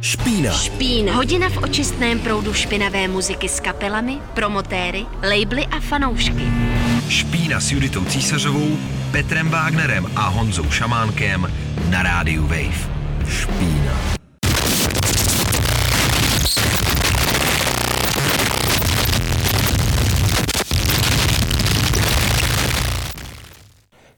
Špína. Špína. Hodina v očistném proudu špinavé muziky s kapelami, promotéry, labely a fanoušky. Špína s Juditou Císařovou, Petrem Wagnerem a Honzou Šamánkem na rádiu Wave. Špína.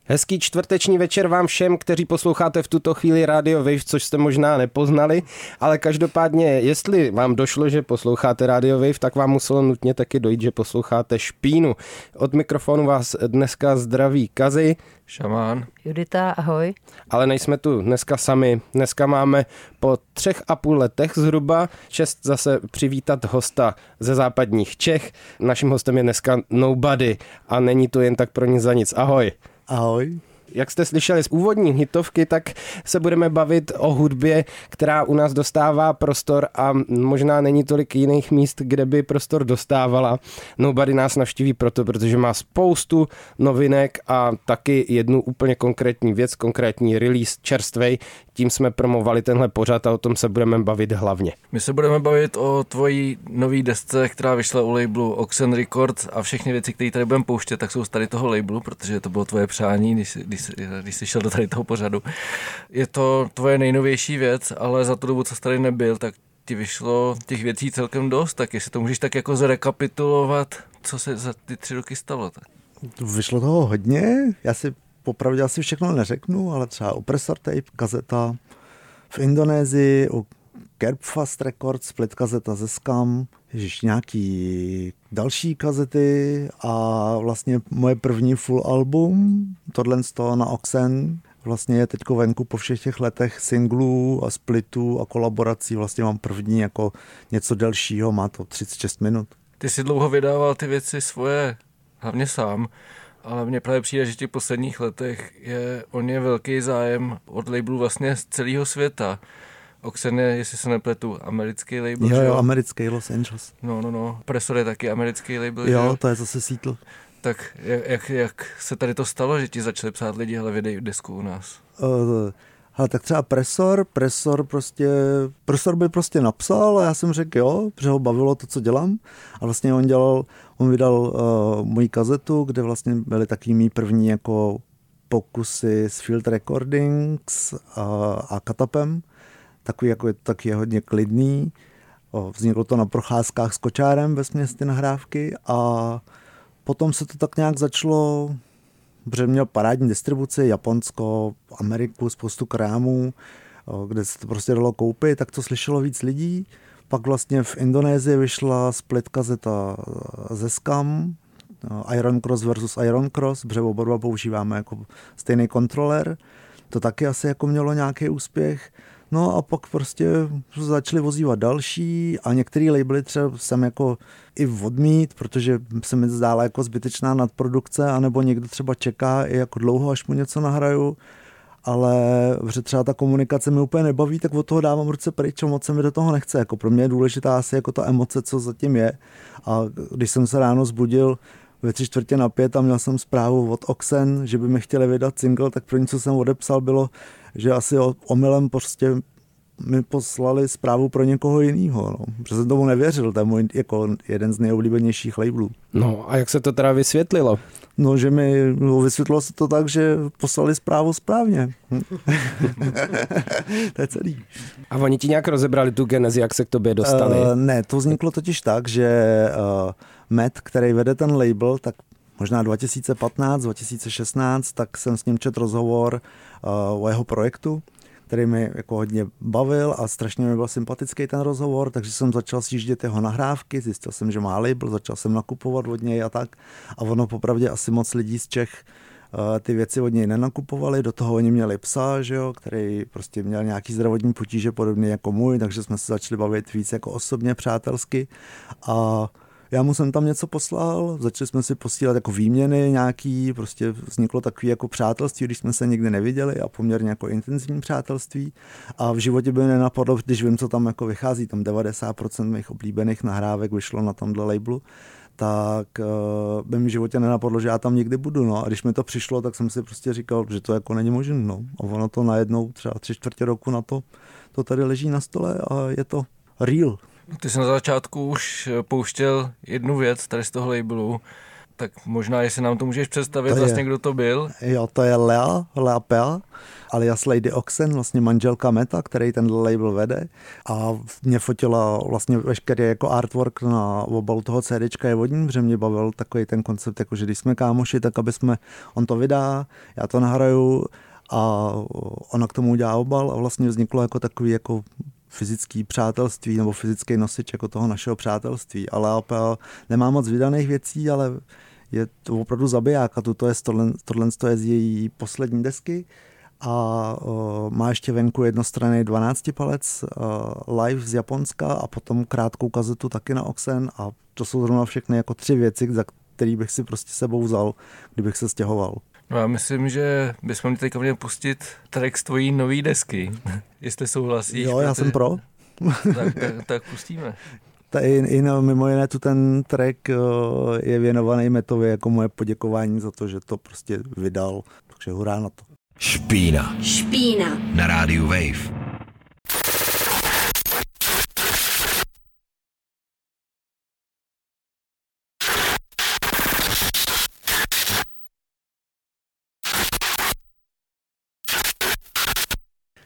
Hezký čtvrteční večer vám všem, kteří posloucháte v tuto chvíli Radio Wave, což jste možná nepoznali, ale každopádně, jestli vám došlo, že posloucháte Radio Wave, tak vám muselo nutně taky dojít, že posloucháte Špínu. Od mikrofonu vás dneska zdraví Kazy. Šamán. Judita, ahoj. Ale nejsme tu dneska sami. Dneska máme po třech a půl letech zhruba čest zase přivítat hosta ze západních Čech. Naším hostem je dneska Nobody a není to jen tak pro nic za nic. Ahoj. Ahoj. Jak jste slyšeli z úvodní hitovky, tak se budeme bavit o hudbě, která u nás dostává prostor a možná není tolik jiných míst, kde by prostor dostávala. Nobody nás navštíví proto, protože má spoustu novinek a taky jednu úplně konkrétní věc, konkrétní release čerstvej. Tím jsme promovali tenhle pořad a o tom se budeme bavit hlavně. My se budeme bavit o tvojí nový desce, která vyšla u labelu Oxen Records a všechny věci, které tady budeme pouštět, tak jsou z tady toho labelu, protože to bylo tvoje přání, když, když když, jsi šel do tady toho pořadu. Je to tvoje nejnovější věc, ale za tu dobu, co jsi tady nebyl, tak ti vyšlo těch věcí celkem dost, tak jestli to můžeš tak jako zrekapitulovat, co se za ty tři roky stalo. Tak. Vyšlo toho hodně, já si popravdě asi všechno neřeknu, ale třeba Opressor Tape, kazeta v Indonésii, u Kerbfast Records, split kazeta ze Scam, ježiš, nějaký další kazety a vlastně moje první full album, tohle z toho na Oxen, vlastně je teď venku po všech těch letech singlů a splitů a kolaborací, vlastně mám první jako něco delšího, má to 36 minut. Ty si dlouho vydával ty věci svoje, hlavně sám, ale mně právě přijde, že v těch posledních letech je o ně velký zájem od labelů vlastně z celého světa. Oxen je, jestli se nepletu, americký label. Jo, jo, americký Los Angeles. No, no, no. Pressor je taky americký label. Jo, jo? to je zase Seattle. Tak jak, jak se tady to stalo, že ti začali psát lidi, hele, vydej desku u nás? Uh, ale tak třeba Presor, Presor prostě, Presor by prostě napsal a já jsem řekl jo, protože ho bavilo to, co dělám. A vlastně on dělal, on vydal uh, moji kazetu, kde vlastně byly taky mý první jako pokusy s Field Recordings a, a Katapem takový, jako je, taky je hodně klidný. Vzniklo to na procházkách s kočárem ve ty nahrávky a potom se to tak nějak začalo, protože měl parádní distribuci, Japonsko, Ameriku, spoustu krámů, kde se to prostě dalo koupit, tak to slyšelo víc lidí. Pak vlastně v Indonésii vyšla split kazeta ze Scam, Iron Cross versus Iron Cross, protože oba používáme jako stejný kontroler. To taky asi jako mělo nějaký úspěch. No a pak prostě začali vozívat další a některé labely třeba jsem jako i odmít, protože se mi zdála jako zbytečná nadprodukce, anebo někdo třeba čeká i jako dlouho, až mu něco nahraju ale že třeba ta komunikace mi úplně nebaví, tak od toho dávám ruce pryč a moc se mi do toho nechce. Jako pro mě je důležitá asi jako ta emoce, co zatím je. A když jsem se ráno zbudil ve tři čtvrtě na pět a měl jsem zprávu od Oxen, že by mi chtěli vydat single, tak pro co jsem odepsal bylo, že asi omylem prostě mi poslali zprávu pro někoho jiného. No. Protože jsem tomu nevěřil, to je můj jako jeden z nejoblíbenějších labelů. No a jak se to teda vysvětlilo? No, že mi no, vysvětlilo se to tak, že poslali zprávu správně. to je celý. A oni ti nějak rozebrali tu genezi, jak se k tobě dostali? Uh, ne, to vzniklo totiž tak, že uh, Matt, který vede ten label, tak možná 2015, 2016, tak jsem s ním četl rozhovor uh, o jeho projektu který mi jako hodně bavil a strašně mi byl sympatický ten rozhovor, takže jsem začal sjíždět jeho nahrávky, zjistil jsem, že má label, začal jsem nakupovat od něj a tak. A ono popravdě asi moc lidí z Čech uh, ty věci od něj nenakupovali, do toho oni měli psa, že jo, který prostě měl nějaký zdravotní potíže podobně jako můj, takže jsme se začali bavit víc jako osobně, přátelsky a já mu jsem tam něco poslal, začali jsme si posílat jako výměny nějaký, prostě vzniklo takové jako přátelství, když jsme se nikdy neviděli a poměrně jako intenzivní přátelství a v životě by nenapadlo, když vím, co tam jako vychází, tam 90% mých oblíbených nahrávek vyšlo na tomhle labelu, tak uh, by mi v životě nenapadlo, že já tam někdy budu. No. A když mi to přišlo, tak jsem si prostě říkal, že to jako není možné. No. A ono to najednou třeba tři čtvrtě roku na to to tady leží na stole a je to real. Ty jsi na začátku už pouštěl jednu věc tady z toho labelu, tak možná, jestli nám to můžeš představit, to vlastně, je, kdo to byl. Jo, to je Lea, Lea Pea, alias Lady Oxen, vlastně manželka Meta, který ten label vede a mě fotila vlastně veškerý jako artwork na obalu toho CDčka je vodní, protože mě bavil takový ten koncept, jako že když jsme kámoši, tak aby jsme, on to vydá, já to nahraju a ona k tomu udělá obal a vlastně vzniklo jako takový jako fyzický přátelství nebo fyzický nosič jako toho našeho přátelství. Ale APA nemá moc vydaných věcí, ale je to opravdu zabiják a tuto je tohle, tohle je z její poslední desky a uh, má ještě venku jednostranný 12 palec uh, live z Japonska a potom krátkou kazetu taky na Oxen a to jsou zrovna všechny jako tři věci, za který bych si prostě sebou vzal, kdybych se stěhoval. Já myslím, že bychom teďka měli pustit track z tvojí nový desky, jestli souhlasíš. Jo, já jsem pro. tak, tak, tak pustíme. Ta, i, i no, mimo jiné tu ten track je věnovaný Metovi jako moje poděkování za to, že to prostě vydal. Takže hurá na to. Špína. Špína. Na rádiu Wave.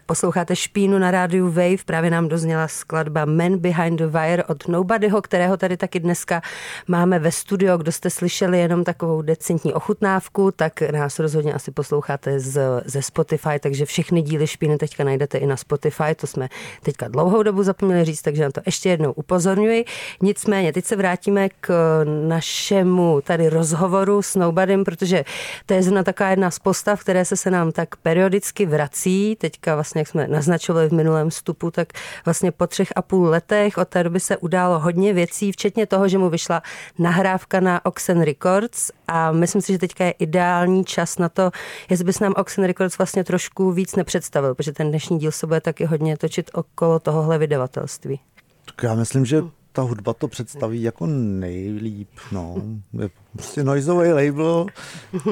Posloucháte Špínu na rádiu Wave, právě nám dozněla skladba Man Behind the Wire od Nobodyho, kterého tady taky dneska máme ve studio. Kdo jste slyšeli jenom takovou decentní ochutnávku, tak nás rozhodně asi posloucháte z, ze Spotify, takže všechny díly Špíny teďka najdete i na Spotify, to jsme teďka dlouhou dobu zapomněli říct, takže na to ještě jednou upozorňuji. Nicméně, teď se vrátíme k našemu tady rozhovoru s Nobodym, protože to je zrovna taková jedna z postav, které se se nám tak periodicky vrací. Teďka vlastně vlastně, jak jsme naznačovali v minulém vstupu, tak vlastně po třech a půl letech od té doby se událo hodně věcí, včetně toho, že mu vyšla nahrávka na Oxen Records a myslím si, že teďka je ideální čas na to, jestli bys nám Oxen Records vlastně trošku víc nepředstavil, protože ten dnešní díl se bude taky hodně točit okolo tohohle vydavatelství. Tak já myslím, že ta hudba to představí jako nejlíp. No. Je prostě noizový label,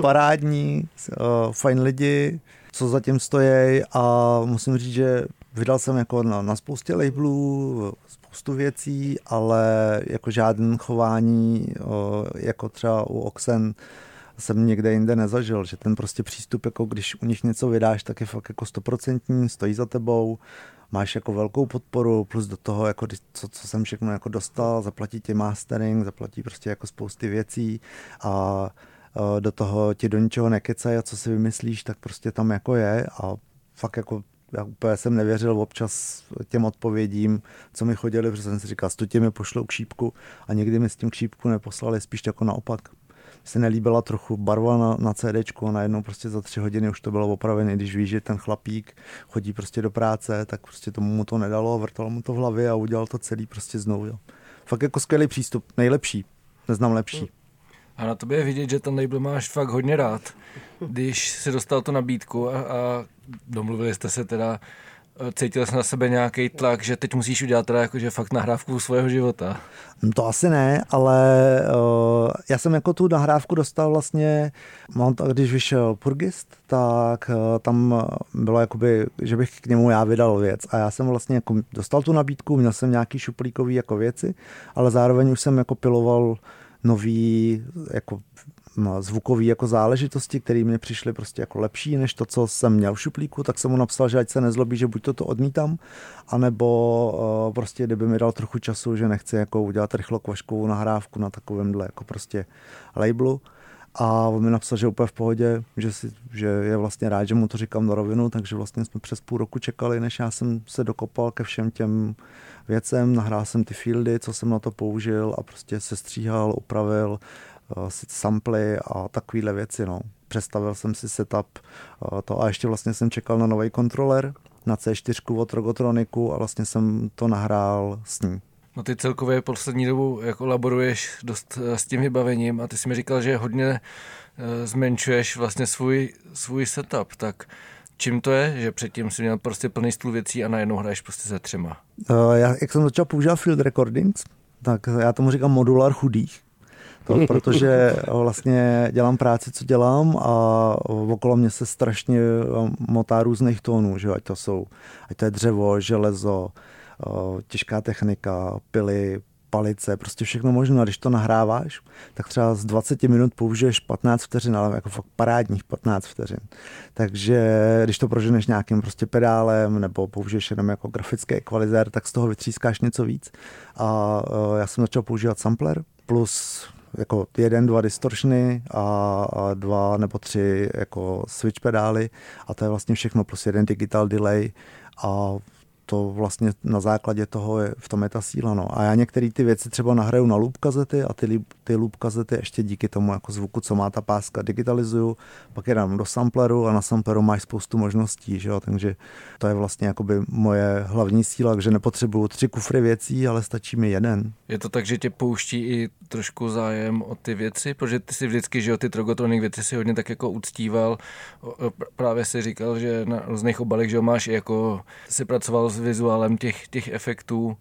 parádní, uh, fajn lidi, co zatím stojí a musím říct, že vydal jsem jako na, na spoustě labelů, spoustu věcí, ale jako žádný chování, jako třeba u Oxen, jsem někde jinde nezažil, že ten prostě přístup, jako když u nich něco vydáš, tak je fakt jako stoprocentní, stojí za tebou, máš jako velkou podporu, plus do toho, jako co, co jsem všechno jako dostal, zaplatí ti mastering, zaplatí prostě jako spousty věcí a do toho ti do ničeho nekecají a co si vymyslíš, tak prostě tam jako je a fakt jako já úplně jsem nevěřil občas těm odpovědím, co mi chodili, protože jsem si říkal, stutě mi pošlou k šípku a někdy mi s tím k šípku neposlali, spíš jako naopak. Se nelíbila trochu barva na, na CDčku a najednou prostě za tři hodiny už to bylo opravené, když víš, že ten chlapík chodí prostě do práce, tak prostě tomu mu to nedalo, vrtalo mu to v hlavě a udělal to celý prostě znovu. Jo. Fakt jako skvělý přístup, nejlepší, neznám lepší. A na tobě je vidět, že ten label máš fakt hodně rád. Když si dostal tu nabídku a, a domluvili jste se teda, eh, cítil jsi na sebe nějaký tlak, že teď musíš udělat teda jakože fakt nahrávku svého života? Hm, to asi ne, ale uh, já jsem jako tu nahrávku dostal vlastně, mám to, když vyšel Purgist, tak uh, tam bylo jakoby, že bych k němu já vydal věc a já jsem vlastně jako dostal tu nabídku, měl jsem nějaký šuplíkový jako věci, ale zároveň už jsem jako piloval nový jako no, zvukový jako záležitosti, které mi přišly prostě jako lepší než to, co jsem měl v šuplíku, tak jsem mu napsal, že ať se nezlobí, že buď toto odmítám, anebo uh, prostě kdyby mi dal trochu času, že nechci jako udělat rychlo kvaškovou nahrávku na takovémhle jako prostě labelu. A on mi napsal, že úplně v pohodě, že, si, že je vlastně rád, že mu to říkám na rovinu, takže vlastně jsme přes půl roku čekali, než já jsem se dokopal ke všem těm věcem, nahrál jsem ty fieldy, co jsem na to použil a prostě se stříhal, upravil uh, si samply a takovéhle věci. No. Přestavil jsem si setup uh, to a ještě vlastně jsem čekal na nový kontroler, na C4 od Rogotroniku a vlastně jsem to nahrál s ní. No ty celkově poslední dobu jako laboruješ dost eh, s tím vybavením a ty si mi říkal, že hodně zmenšuješ vlastně svůj, svůj setup, tak Čím to je, že předtím si měl prostě plný stůl věcí a najednou hraješ prostě se třema? Uh, já, jak jsem začal používat field recordings, tak já tomu říkám modular chudých, To, protože vlastně dělám práci, co dělám a okolo mě se strašně motá různých tónů, že ať to jsou, ať to je dřevo, železo, těžká technika, pily, palice, prostě všechno možné. A když to nahráváš, tak třeba z 20 minut použiješ 15 vteřin, ale jako fakt parádních 15 vteřin. Takže když to proženeš nějakým prostě pedálem nebo použiješ jenom jako grafický ekvalizér, tak z toho vytřískáš něco víc. A e, já jsem začal používat sampler plus jako jeden, dva distortiony a, a dva nebo tři jako switch pedály a to je vlastně všechno plus jeden digital delay a to vlastně na základě toho je, v tom je ta síla. No. A já některé ty věci třeba nahraju na loop kazety a ty, ty loop kazety ještě díky tomu jako zvuku, co má ta páska, digitalizuju, pak je dám do sampleru a na sampleru máš spoustu možností, že jo? takže to je vlastně jakoby moje hlavní síla, že nepotřebuju tři kufry věcí, ale stačí mi jeden. Je to tak, že tě pouští i trošku zájem o ty věci, protože ty si vždycky, že jo, ty trogotronic věci si hodně tak jako uctíval, právě si říkal, že na různých obalech, že jo, máš jako si pracoval s vizuálem těch, těch efektů.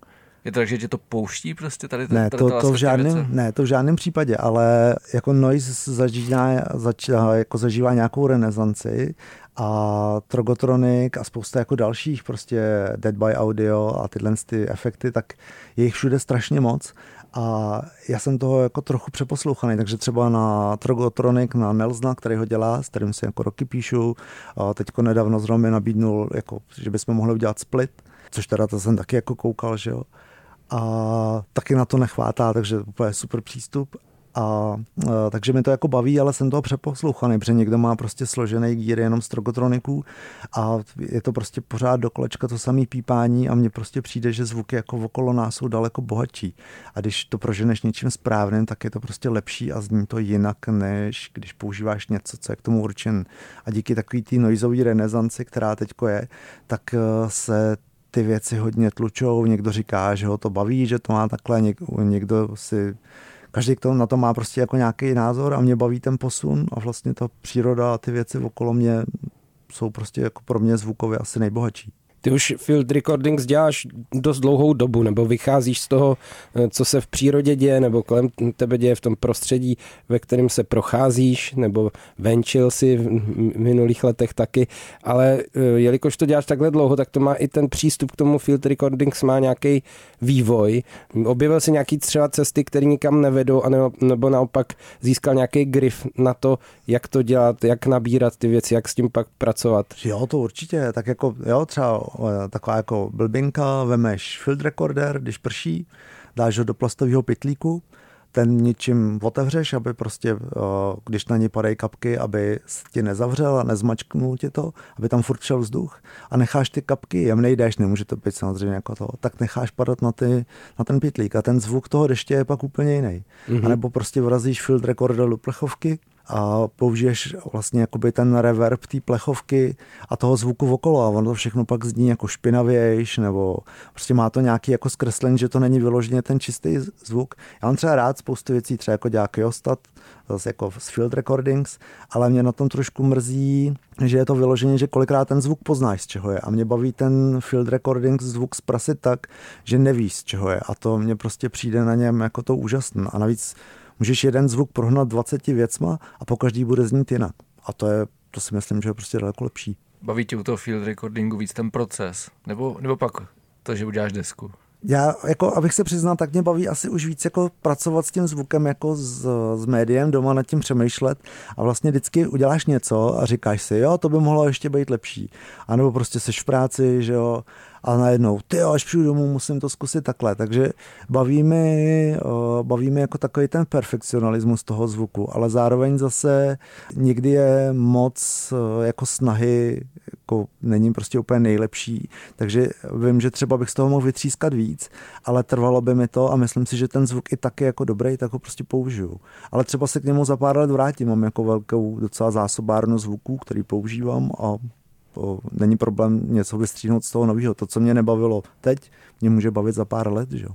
Je to tak, že tě to pouští prostě tady? Ne, tady to, to v žádném, ne, to v žádném případě, ale jako noise zažívá, zač, jako zažívá nějakou renesanci a Trogotronic a spousta jako dalších prostě Dead by Audio a tyhle ty efekty, tak je jich všude strašně moc a já jsem toho jako trochu přeposlouchaný, takže třeba na Trogotronic, na Nelsna, který ho dělá, s kterým si jako roky píšu, a teďko nedávno zrovna mi nabídnul, jako, že bychom mohli udělat split, což teda to jsem taky jako koukal, že jo. A taky na to nechvátá, takže úplně super přístup. A, a takže mi to jako baví, ale jsem toho přeposlouchaný, protože někdo má prostě složený gír jenom z trogotroniků a je to prostě pořád do kolečka to samý pípání a mně prostě přijde, že zvuky jako okolo nás jsou daleko bohatší. A když to proženeš něčím správným, tak je to prostě lepší a zní to jinak, než když používáš něco, co je k tomu určen. A díky takový té noizové renesanci, která teďko je, tak eh, se ty věci hodně tlučou, někdo říká, že ho to baví, že to má takhle, někdo si každý to na to má prostě jako nějaký názor a mě baví ten posun a vlastně ta příroda a ty věci okolo mě jsou prostě jako pro mě zvukově asi nejbohatší. Ty už field recordings děláš dost dlouhou dobu, nebo vycházíš z toho, eh, co se v přírodě děje, nebo kolem tebe děje v tom prostředí, ve kterém se procházíš, nebo venčil si v minulých letech taky, ale eh, jelikož to děláš takhle dlouho, tak to má i ten přístup k tomu field recordings má nějaký vývoj. Objevil si nějaký třeba cesty, které nikam nevedou, nebo naopak získal nějaký grif na to, jak to dělat, jak nabírat ty věci, jak s tím pak pracovat. Jo, to určitě, tak jako jo, třeba taková jako blbinka, vemeš field recorder, když prší, dáš ho do plastového pytlíku, ten ničím otevřeš, aby prostě, eh, když na něj padají kapky, aby ti nezavřel a nezmačknul ti to, aby tam furt šel vzduch a necháš ty kapky, jemnej déšť, nemůže to být samozřejmě jako to, tak necháš padat na, ty, na ten pytlík a ten zvuk toho deště je pak úplně jiný. Mm-hmm. A nebo prostě vrazíš field recorder do plechovky, a použiješ vlastně jakoby ten reverb té plechovky a toho zvuku okolo a ono to všechno pak zní jako špinavějš nebo prostě má to nějaký jako zkreslení, že to není vyloženě ten čistý zvuk. Já mám třeba rád spoustu věcí, třeba jako dělá Kyostat, zase jako z field recordings, ale mě na tom trošku mrzí, že je to vyloženě, že kolikrát ten zvuk poznáš, z čeho je. A mě baví ten field recording zvuk zprasit tak, že nevíš, z čeho je. A to mě prostě přijde na něm jako to úžasné. A navíc můžeš jeden zvuk prohnat 20 věcma a po každý bude znít jinak. A to je, to si myslím, že je prostě daleko lepší. Baví tě u toho field recordingu víc ten proces? Nebo, nebo pak to, že uděláš desku? Já, jako, abych se přiznal, tak mě baví asi už víc jako pracovat s tím zvukem, jako s, s médiem, doma nad tím přemýšlet a vlastně vždycky uděláš něco a říkáš si, jo, to by mohlo ještě být lepší. A nebo prostě seš v práci, že jo, a najednou, ty jo, až přijdu domů, musím to zkusit takhle. Takže bavíme, bavíme jako takový ten perfekcionalismus toho zvuku, ale zároveň zase někdy je moc jako snahy, jako není prostě úplně nejlepší, takže vím, že třeba bych z toho mohl vytřískat víc, ale trvalo by mi to a myslím si, že ten zvuk i taky jako dobrý, tak ho prostě použiju. Ale třeba se k němu za pár let vrátím, mám jako velkou docela zásobárnu zvuků, který používám a není problém něco vystříhnout z toho nového. To, co mě nebavilo teď, mě může bavit za pár let, že jo.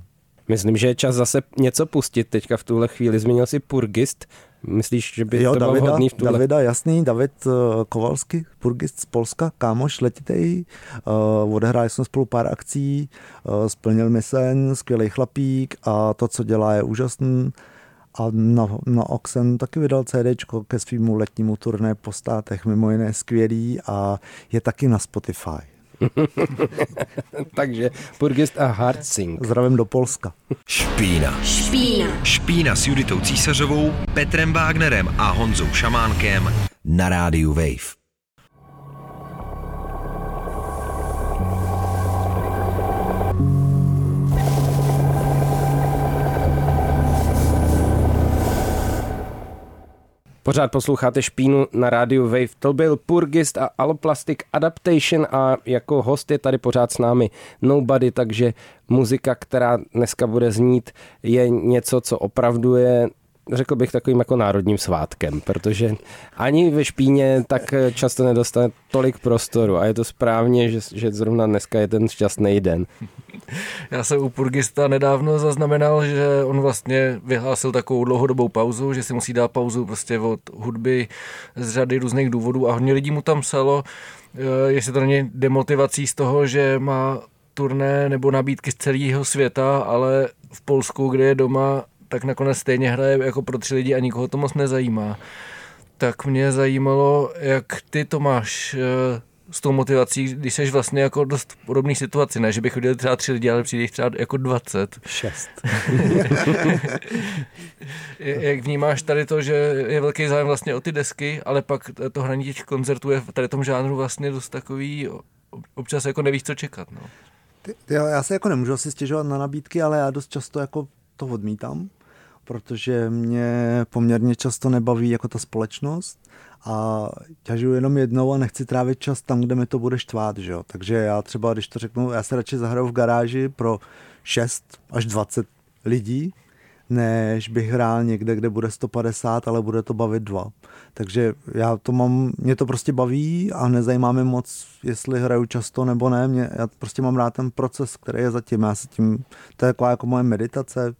Myslím, že je čas zase něco pustit teďka v tuhle chvíli. Zmínil si Purgist. Myslíš, že by jo, to Davida, bylo vhodný v tuhle? Davida, jasný, David uh, Kovalsky, Purgist z Polska, kámoš letitej. Uh, odehráli jsme spolu pár akcí, uh, splnil mi sen, skvělý chlapík a to, co dělá, je úžasný A na, na Oxen taky vydal CD ke svýmu letnímu turné po státech, mimo jiné skvělý a je taky na Spotify. Takže Purgist a Hardsing. Zdravím do Polska. Špína. Špína. Špína s Juditou Císařovou, Petrem Wagnerem a Honzou Šamánkem na rádiu Wave. Pořád posloucháte špínu na rádiu Wave. To byl Purgist a Alloplastic Adaptation a jako host je tady pořád s námi Nobody, takže muzika, která dneska bude znít, je něco, co opravdu je řekl bych takovým jako národním svátkem, protože ani ve špíně tak často nedostane tolik prostoru a je to správně, že, že zrovna dneska je ten šťastný den. Já jsem u Purgista nedávno zaznamenal, že on vlastně vyhlásil takovou dlouhodobou pauzu, že si musí dát pauzu prostě od hudby z řady různých důvodů a hodně lidí mu tam psalo, eh, jestli to není demotivací z toho, že má turné nebo nabídky z celého světa, ale v Polsku, kde je doma, tak nakonec stejně hraje jako pro tři lidi a nikoho to moc nezajímá. Tak mě zajímalo, jak ty to máš eh, s tou motivací, když jsi vlastně jako dost podobný situaci, ne, že bych viděl třeba tři lidi, ale přijde jich třeba jako 20. Šest. Jak vnímáš tady to, že je velký zájem vlastně o ty desky, ale pak to hraní těch koncertů je v tady tom žánru vlastně dost takový, občas jako nevíš, co čekat. No. Ty, já se jako nemůžu asi stěžovat na nabídky, ale já dost často jako to odmítám, protože mě poměrně často nebaví jako ta společnost a ťažuju jenom jednou a nechci trávit čas tam, kde mi to bude štvát, že jo. Takže já třeba, když to řeknu, já se radši zahraju v garáži pro 6 až 20 lidí, než bych hrál někde, kde bude 150, ale bude to bavit dva. Takže já to mám, mě to prostě baví a nezajímá mě moc, jestli hraju často nebo ne. Mě, já prostě mám rád ten proces, který je zatím. Já se tím, to je taková jako moje meditace,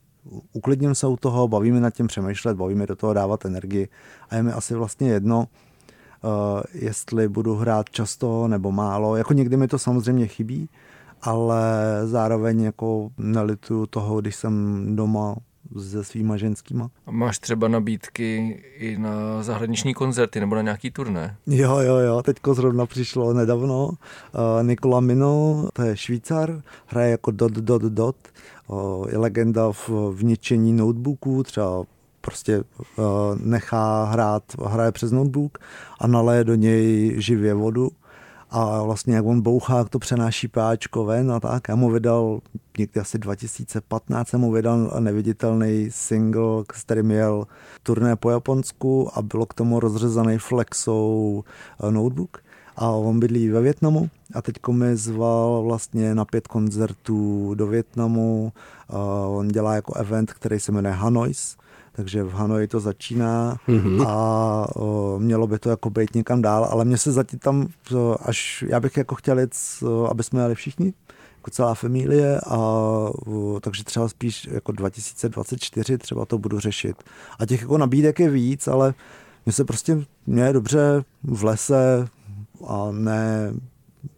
uklidním se u toho, baví mi nad tím přemýšlet, baví mi do toho dávat energii a je mi asi vlastně jedno, uh, jestli budu hrát často nebo málo. Jako někdy mi to samozřejmě chybí, ale zároveň jako nelituju toho, když jsem doma se svýma ženskýma. A máš třeba nabídky i na zahraniční koncerty nebo na nějaký turné? Jo, jo, jo, teďko zrovna přišlo nedávno. Uh, Nikola Mino, to je Švýcar, hraje jako dot, dot, dot. Uh, je legenda v vničení notebooků, třeba prostě uh, nechá hrát, hraje přes notebook a naleje do něj živě vodu a vlastně jak on bouchá, jak to přenáší páčko ven a tak. Já mu vydal někdy asi 2015 jsem mu vydal neviditelný single, s kterým jel turné po Japonsku a bylo k tomu rozřezaný flexou eh, notebook a on bydlí ve Větnamu a teď mi zval vlastně na pět koncertů do Větnamu. On dělá jako event, který se jmenuje Hanois takže v Hanoji to začíná mm-hmm. a o, mělo by to jako být někam dál, ale mě se zatím tam, až já bych jako chtěl jít, aby jsme jeli všichni, jako celá familie a o, takže třeba spíš jako 2024 třeba to budu řešit. A těch jako nabídek je víc, ale mně se prostě, mě je dobře v lese a ne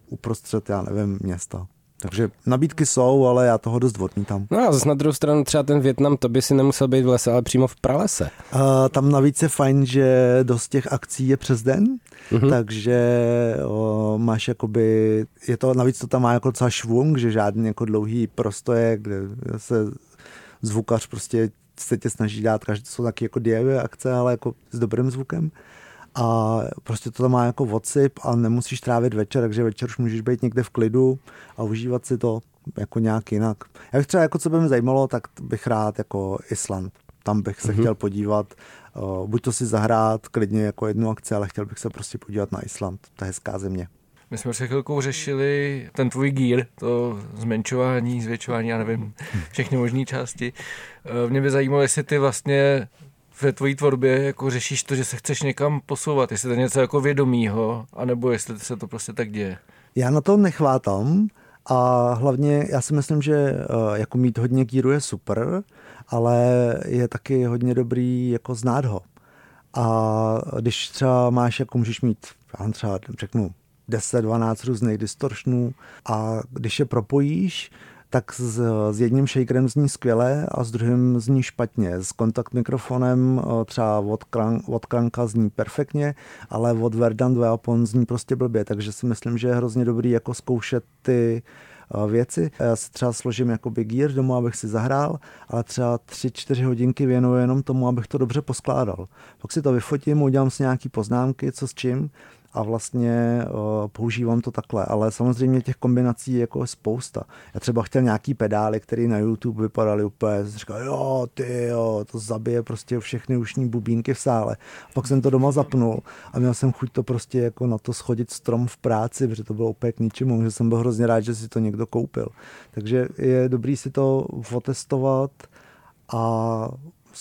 uprostřed, já nevím, města. Takže nabídky jsou, ale já toho dost odmítám. No a zase na druhou stranu třeba ten Větnam, to by si nemusel být v lese, ale přímo v pralese. Uh, tam navíc je fajn, že dost těch akcí je přes den, mm-hmm. takže o, máš jakoby, je to, navíc to tam má jako docela švung, že žádný jako dlouhý prostoje, kde se zvukař prostě se tě snaží dát, každý jsou taky jako dievy akce, ale jako s dobrým zvukem a prostě to tam má jako odsyp a nemusíš trávit večer, takže večer už můžeš být někde v klidu a užívat si to jako nějak jinak. Já bych třeba, jako co by mě zajímalo, tak bych rád jako Island. Tam bych se mm-hmm. chtěl podívat, uh, buď to si zahrát klidně jako jednu akci, ale chtěl bych se prostě podívat na Island. To je hezká země. My jsme se chvilkou řešili ten tvůj gír, to zmenšování, zvětšování, já nevím, všechny možné části. Eh, mě by zajímalo, jestli ty vlastně ve tvojí tvorbě jako řešíš to, že se chceš někam posouvat, jestli to je něco jako vědomího, anebo jestli se to prostě tak děje? Já na to nechvátám a hlavně já si myslím, že eh, jako mít hodně kýru je super, ale je taky hodně dobrý jako znát ho. A když třeba máš, jako můžeš mít, já třeba řeknu, 10-12 různých distoršnů a když je propojíš, tak s, s jedním shakerem zní skvěle a s druhým zní špatně. S kontakt mikrofonem eh, třeba od, krank, od Kranka zní perfektně, ale od Verdant Weapon zní prostě blbě, takže si myslím, že je hrozně dobrý jako zkoušet ty eh, věci. Já si třeba složím jakoby gear domů, abych si zahrál, ale třeba 3-4 hodinky věnuju jenom tomu, abych to dobře poskládal. Pak si to vyfotím, udělám si nějaký poznámky, co s čím a vlastně uh, používám to takhle. Ale samozřejmě těch kombinací je jako spousta. Já třeba chtěl nějaký pedály, které na YouTube vypadaly úplně, říkal, jo, ty jo, to zabije prostě všechny ušní bubínky v sále. A pak jsem to doma zapnul a měl jsem chuť to prostě jako na to schodit strom v práci, protože to bylo úplně k ničemu, že jsem byl hrozně rád, že si to někdo koupil. Takže je dobrý si to otestovat a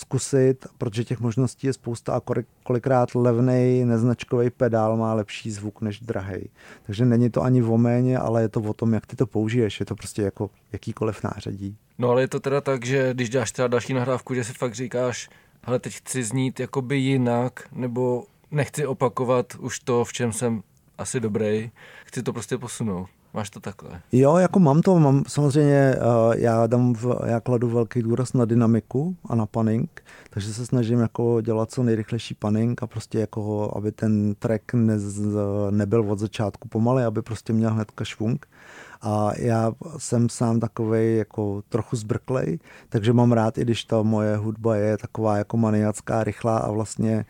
zkusit, protože těch možností je spousta a kolikrát levný neznačkový pedál má lepší zvuk než drahý. Takže není to ani o méně, ale je to o tom, jak ty to použiješ. Je to prostě jako jakýkoliv nářadí. No ale je to teda tak, že když dáš třeba další nahrávku, že si fakt říkáš, ale teď chci znít jakoby jinak, nebo nechci opakovat už to, v čem jsem asi dobrý, chci to prostě posunout. Máš to takhle? Jo, jako mám to, mám samozřejmě, eh, já dám, v, já kladu velký důraz na dynamiku a na panning, takže se snažím jako dělat co nejrychlejší panning a prostě jako, aby ten track ne, nebyl od začátku pomalý, aby prostě měl hnedka švung. A já jsem sám takový jako trochu zbrklej, takže mám rád, i když ta moje hudba je taková jako maniacká, rychlá a vlastně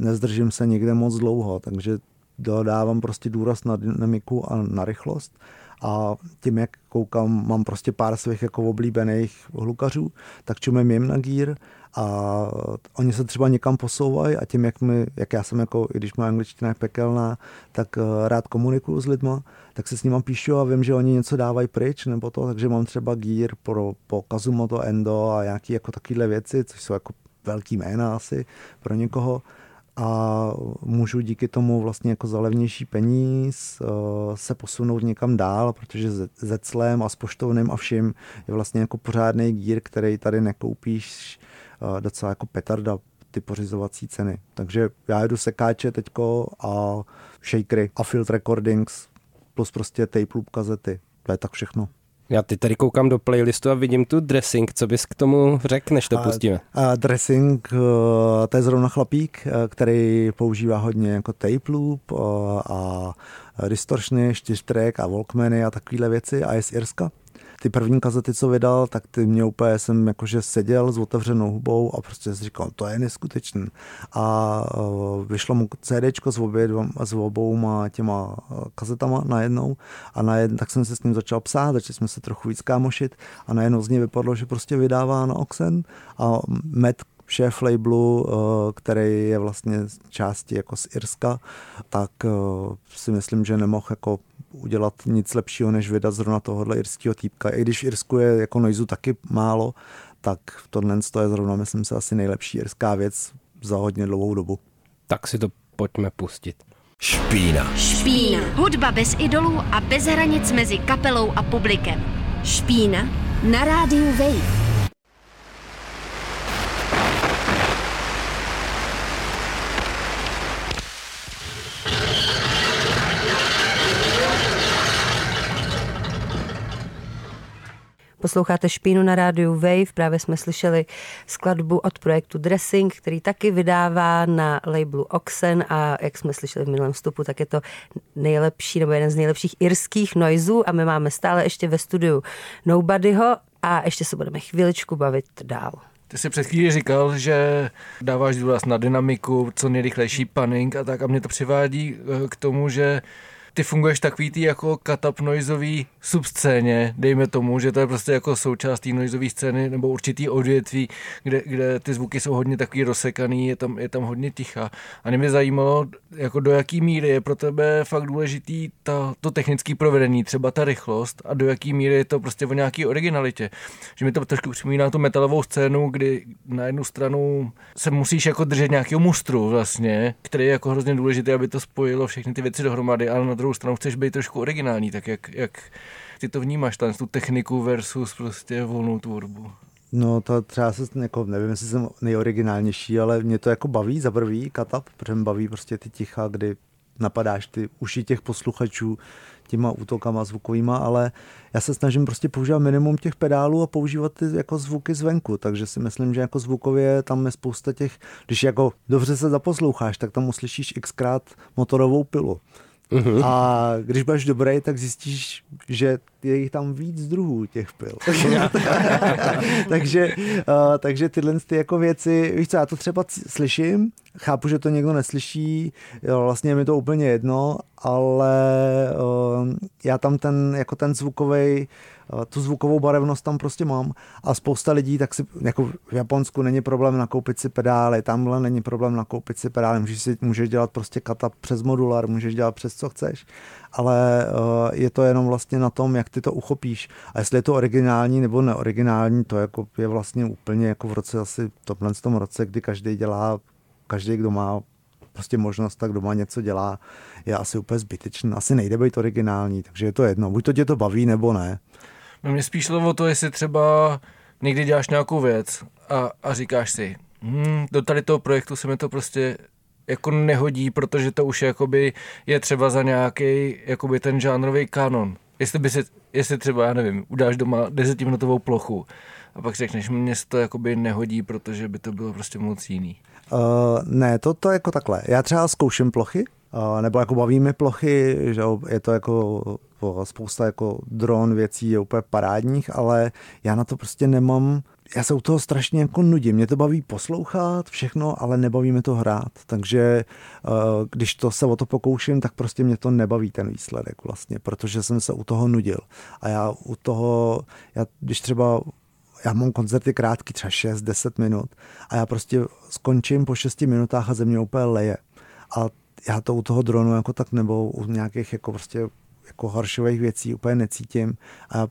nezdržím se nikde moc dlouho, takže dodávám prostě důraz na dynamiku a na rychlost a tím, jak koukám, mám prostě pár svých jako oblíbených hlukařů, tak čumím jim na gír a oni se třeba někam posouvají a tím, jak, my, jak já jsem jako, i když moje angličtina je pekelná, tak eh, rád komunikuju s lidma, tak se s nimi píšu a vím, že oni něco dávají pryč nebo to, takže mám třeba gír pro, po Kazumoto Endo a nějaké jako takovéhle věci, což jsou jako velký jména asi pro někoho a můžu díky tomu vlastně jako za levnější peníz uh, se posunout někam dál, protože se clem a s poštovným a vším je vlastně jako pořádný gír, který tady nekoupíš uh, docela jako petarda ty pořizovací ceny. Takže já jedu sekáče teďko a shakery a field recordings plus prostě tape loop kazety. To je tak všechno. Já ty tady koukám do playlistu a vidím tu dressing. Co bys k tomu řekl, než to a, pustíme? A dressing, eh, to je zrovna chlapík, eh, který používá hodně jako tape loop eh, a distortiony, čtyřtrek a walkmany a takovéhle věci a je z Irska ty první kazety, co vydal, tak ty mě úplně jsem jakože seděl s otevřenou hubou a prostě si říkal, to je neskutečný. A uh, vyšlo mu CDčko s, obě, s obouma těma uh, kazetama najednou a najednou, tak jsem se s ním začal psát, začali jsme se trochu víc kámošit a najednou z něj vypadlo, že prostě vydává na Oxen a Matt šéf labelu, uh, který je vlastně části jako z Irska, tak si myslím, že nemohl jako udělat nic lepšího, než vydat zrovna tohohle irského týpka. I když v Irsku je jako noizu taky málo, tak tohle je zrovna, myslím si, asi nejlepší irská věc za hodně dlouhou dobu. Tak si to pojďme pustit. Špína. Špína. Hudba bez idolů a bez hranic mezi kapelou a publikem. Špína na rádiu Wave. Posloucháte Špínu na rádiu Wave, právě jsme slyšeli skladbu od projektu Dressing, který taky vydává na labelu Oxen. A jak jsme slyšeli v minulém vstupu, tak je to nejlepší nebo jeden z nejlepších irských noizů a my máme stále ještě ve studiu Nobodyho a ještě se budeme chviličku bavit dál. Ty jsi před chvílí říkal, že dáváš důraz na dynamiku, co nejrychlejší panning a tak. A mě to přivádí eh, k tomu, že ty funguješ takový tý jako katap noizový subscéně, dejme tomu, že to je prostě jako součást té noizové scény nebo určitý odvětví, kde, kde ty zvuky jsou hodně takový rozsekaný, je tam, je tam hodně ticha. A mě zajímalo, jako do jaký míry je pro tebe fakt důležitý ta, to technické provedení, třeba ta rychlost a do jaký míry je to prostě o nějaký originalitě. Že mi to trošku připomíná tu metalovou scénu, kdy na jednu stranu se musíš jako držet nějakého mustru vlastně, který je jako hrozně důležitý, aby to spojilo všechny ty věci dohromady, ale na druhou stranu chceš být trošku originální, tak jak, jak ty to vnímáš, tam tu techniku versus prostě volnou tvorbu? No to třeba se, jako, nevím, jestli jsem nejoriginálnější, ale mě to jako baví za prvý katap, protože mě baví prostě ty ticha, kdy napadáš ty uši těch posluchačů těma útokama zvukovýma, ale já se snažím prostě používat minimum těch pedálů a používat ty jako zvuky zvenku, takže si myslím, že jako zvukově tam je spousta těch, když jako dobře se zaposloucháš, tak tam uslyšíš xkrát motorovou pilu. Uhum. A když budeš dobrý, tak zjistíš, že je jich tam víc druhů těch pil. takže, uh, takže tyhle ty jako věci, víš co, já to třeba slyším, chápu, že to někdo neslyší, jo, vlastně je mi to úplně jedno, ale uh, já tam ten, jako ten zvukový tu zvukovou barevnost tam prostě mám a spousta lidí, tak si, jako v Japonsku není problém nakoupit si pedály, tamhle není problém nakoupit si pedály, můžeš, si, můžeš dělat prostě kata přes modular, můžeš dělat přes co chceš, ale uh, je to jenom vlastně na tom, jak ty to uchopíš a jestli je to originální nebo neoriginální, to jako je vlastně úplně jako v roce asi, v tom roce, kdy každý dělá, každý, kdo má prostě možnost, tak doma něco dělá, je asi úplně zbytečný. Asi nejde být originální, takže je to jedno. Buď to tě to baví, nebo ne. No mě spíš o to, jestli třeba někdy děláš nějakou věc a, a říkáš si, hmm, do tady toho projektu se mi to prostě jako nehodí, protože to už jakoby je třeba za nějaký jakoby ten žánrový kanon. Jestli by si, jestli třeba, já nevím, udáš doma desetiminutovou plochu a pak řekneš, mně se to jakoby nehodí, protože by to bylo prostě moc jiný. Uh, ne, to, to jako takhle. Já třeba zkouším plochy, uh, nebo jako bavíme plochy, že je to jako spousta jako dron věcí je úplně parádních, ale já na to prostě nemám já se u toho strašně jako nudím. Mě to baví poslouchat všechno, ale nebaví mě to hrát. Takže eh, když to se o to pokouším, tak prostě mě to nebaví ten výsledek vlastně, protože jsem se u toho nudil. A já u toho, já, když třeba já mám koncerty krátký, třeba 6-10 minut a já prostě skončím po 6 minutách a ze mě úplně leje. A já to u toho dronu jako tak nebo u nějakých jako prostě jako horšových věcí úplně necítím a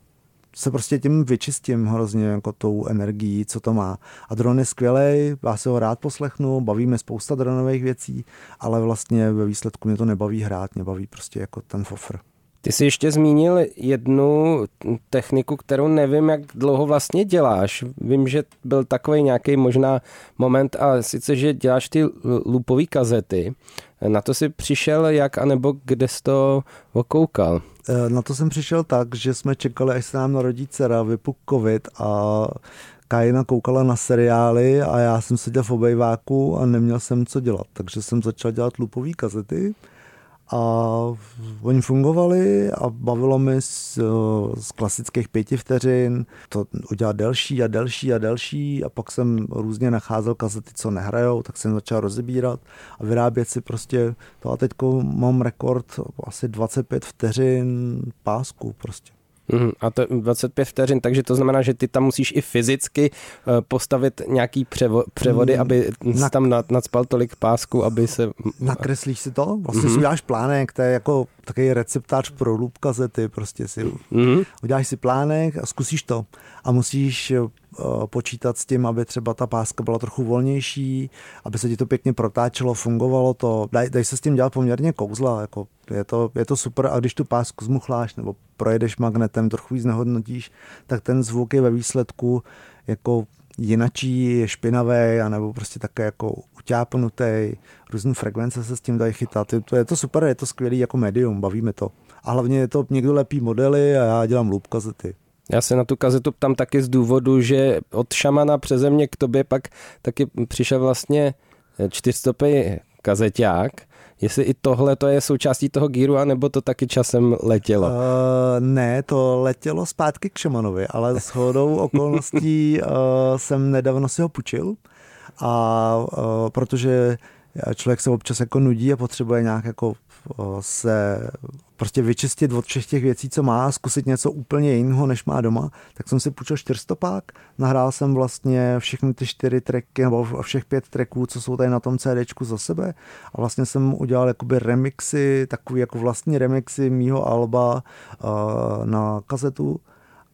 se prostě tím vyčistím hrozně jako tou energií, co to má. A dron je skvělý, já se ho rád poslechnu, bavíme spousta dronových věcí, ale vlastně ve výsledku mě to nebaví hrát, mě baví prostě jako ten fofr. Ty jsi ještě zmínil jednu techniku, kterou nevím, jak dlouho vlastně děláš. Vím, že byl takový nějaký možná moment, a sice, že děláš ty lupové kazety. Na to si přišel jak, anebo kde jsi to okoukal? E, na to jsem přišel tak, že jsme čekali, až se nám narodí dcera, vypuk covid a Kajina koukala na seriály a já jsem seděl v obejváku a neměl jsem co dělat, takže jsem začal dělat lupové kazety a oni fungovali a bavilo mi z, z klasických pěti vteřin to udělat delší a delší a delší a pak jsem různě nacházel kazety, co nehrajou, tak jsem začal rozebírat a vyrábět si prostě to a teďko mám rekord asi 25 vteřin pásku prostě. Mm, a to 25 vteřin, takže to znamená, že ty tam musíš i fyzicky uh, postavit nějaký převo, převody, mm, aby na, tam nad, nadspal tolik pásku, aby se... Nakreslíš si to? Vlastně mm-hmm. si uděláš plánek, to je jako takový receptář pro loop kazety, prostě si mm-hmm. uděláš si plánek a zkusíš to. A musíš Eh, počítat s tím, aby třeba ta páska byla trochu volnější, aby se ti to pěkně protáčelo, fungovalo to. Daj, daj se s tím dělat poměrně kouzla, jako je to, je to super a když tu pásku zmuchláš nebo projedeš magnetem, trochu víc nehodnotíš, tak ten zvuk je ve výsledku jako jinačí, je špinavý, anebo prostě také jako utápnutý, různé frekvence se s tím dají chytat. Je to, je to super, je to skvělý jako médium, bavíme to. A hlavně je to, někdo lepí modely a já dělám loop kazety. Já se na tu kazetu ptám taky z důvodu, že od šamana přeze mě k tobě pak taky přišel vlastně čtyřstopý kazeťák. Jestli i tohle to je součástí toho gíru, anebo to taky časem letělo? Uh, ne, to letělo zpátky k šamanovi, ale s chodou okolností uh, jsem nedávno si ho půjčil a uh, protože člověk se občas jako nudí a potřebuje nějak jako se prostě vyčistit od všech těch věcí, co má, zkusit něco úplně jiného, než má doma, tak jsem si půjčil čtyřstopák, nahrál jsem vlastně všechny ty čtyři tracky, nebo všech pět tracků, co jsou tady na tom CDčku za sebe. A vlastně jsem udělal jakoby remixy, takový jako vlastní remixy mýho alba uh, na kazetu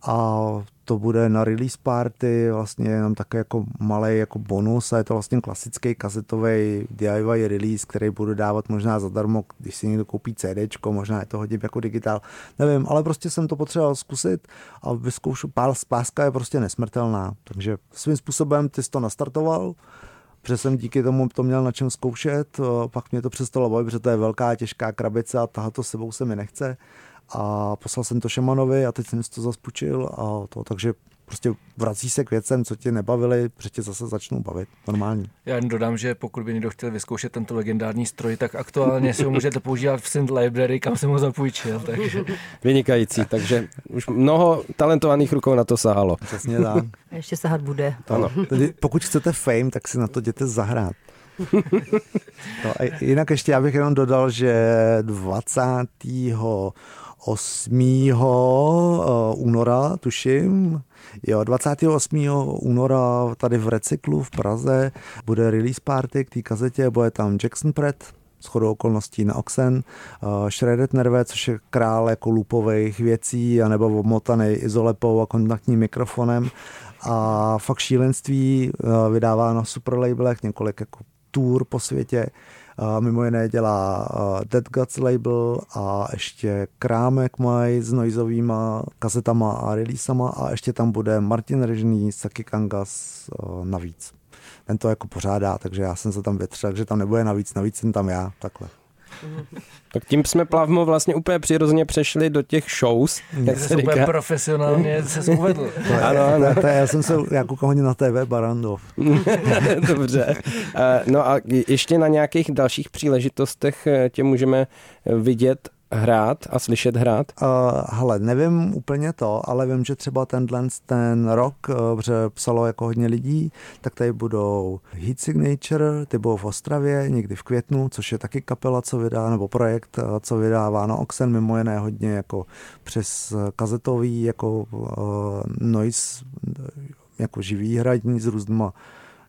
a to bude na release party, vlastně jenom také jako malý jako bonus a je to vlastně klasický kazetový DIY release, který budu dávat možná zadarmo, když si někdo koupí CD, možná je to hodně jako digitál, nevím, ale prostě jsem to potřeboval zkusit a vyzkoušu, páska je prostě nesmrtelná, takže svým způsobem ty jsi to nastartoval, protože jsem díky tomu to měl na čem zkoušet, pak mě to přestalo bavit, protože to je velká, těžká krabice a tahat to sebou se mi nechce. A poslal jsem to Šamanovi a teď jsem si to zaspučil a to, takže prostě vrací se k věcem, co tě nebavili, protože tě zase začnou bavit. Normální. Já jen dodám, že pokud by někdo chtěl vyzkoušet tento legendární stroj, tak aktuálně si ho můžete používat v Synth Library, kam jsem ho zapůjčil. Takže... Vynikající, takže už mnoho talentovaných rukou na to sahalo. Přesně tak. A ještě sahat bude. Ano. Tedy pokud chcete fame, tak si na to jděte zahrát. No a jinak ještě já bych jenom dodal, že 20. 8. Eh, února, tuším, Jo, 28. února tady v Recyklu v Praze bude release party k té kazetě, bude tam Jackson Pratt, shodou okolností na Oxen, uh, Shredded Nerve, což je král jako lupových věcí, anebo obmotaný izolepou a kontaktním mikrofonem. A fakt šílenství uh, vydává na super labelech několik jako tour po světě. Mimo jiné dělá Dead Guts label a ještě Krámek mají s noizovýma kazetama a releasama a ještě tam bude Martin Režný, Saki Kangas navíc. Ten to jako pořádá, takže já jsem se tam vytřel, takže tam nebude navíc, navíc jsem tam já, takhle. Tak tím jsme plavmo vlastně úplně přirozeně přešli do těch shows. Jak se úplně profesionálně se uvedl. ano, ano. To, to, já jsem se, já koukám hodně na TV Barandov. Dobře. Eh, no a ještě na nějakých dalších příležitostech eh, tě můžeme vidět hrát a slyšet hrát? Uh, hele, nevím úplně to, ale vím, že třeba tenhle ten rok, uh, protože psalo jako hodně lidí, tak tady budou Heat Signature, ty budou v Ostravě někdy v květnu, což je taky kapela, co vydá, nebo projekt, uh, co vydává na Oxen, mimo jiné hodně jako přes kazetový, jako uh, noise, jako živý hradní s různýma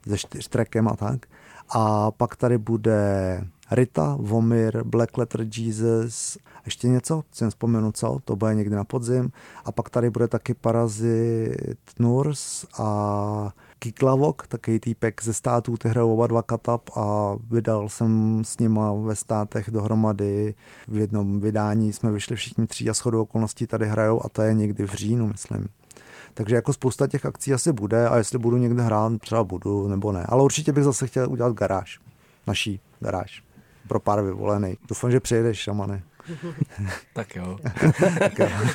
ze čtyřtrekem a tak. A pak tady bude Rita, Vomir, Black Letter Jesus, ještě něco, jsem vzpomenu co, to bude někdy na podzim. A pak tady bude taky Parazit Nurs a Kiklavok, takový týpek ze států, ty hrajou oba dva katap a vydal jsem s nima ve státech dohromady. V jednom vydání jsme vyšli všichni tři a shodou okolností tady hrajou a to je někdy v říjnu, myslím. Takže jako spousta těch akcí asi bude a jestli budu někde hrát, třeba budu nebo ne. Ale určitě bych zase chtěl udělat garáž. Naší garáž pro pár vyvolený. Doufám, že přijedeš, šamane. tak jo.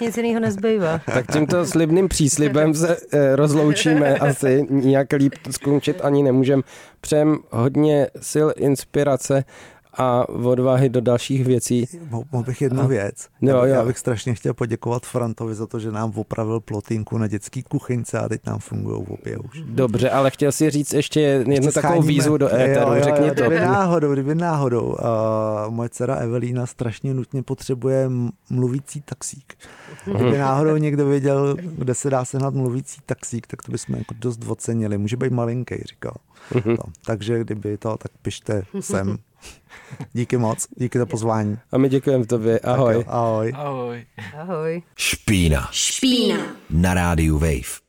Nic jiného nezbývá. Tak tímto slibným příslibem se eh, rozloučíme asi. Nijak líp skončit ani nemůžem. Přejem hodně sil, inspirace a odvahy do dalších věcí. Mohl bych jednu a... věc. Jo, jo. Já bych strašně chtěl poděkovat Frantovi za to, že nám opravil plotinku na dětský kuchyňce a teď nám fungují obě už. Dobře, ale chtěl si říct ještě jednu ještě takovou scháníme. výzvu do éteru, jo, jo, řekni jo, to. Kdyby náhodou, kdyby náhodou. Uh, moje dcera Evelína strašně nutně potřebuje mluvící taxík. Kdyby náhodou někdo věděl, kde se dá sehnat mluvící taxík, tak to bychom jako dost ocenili. Může být malinký, říkal. No, takže kdyby to, tak pište sem. Díky moc, díky za pozvání. A my děkujeme tobě, ahoj. ahoj. Ahoj. Ahoj. Špína. Špína. Na rádiu Wave.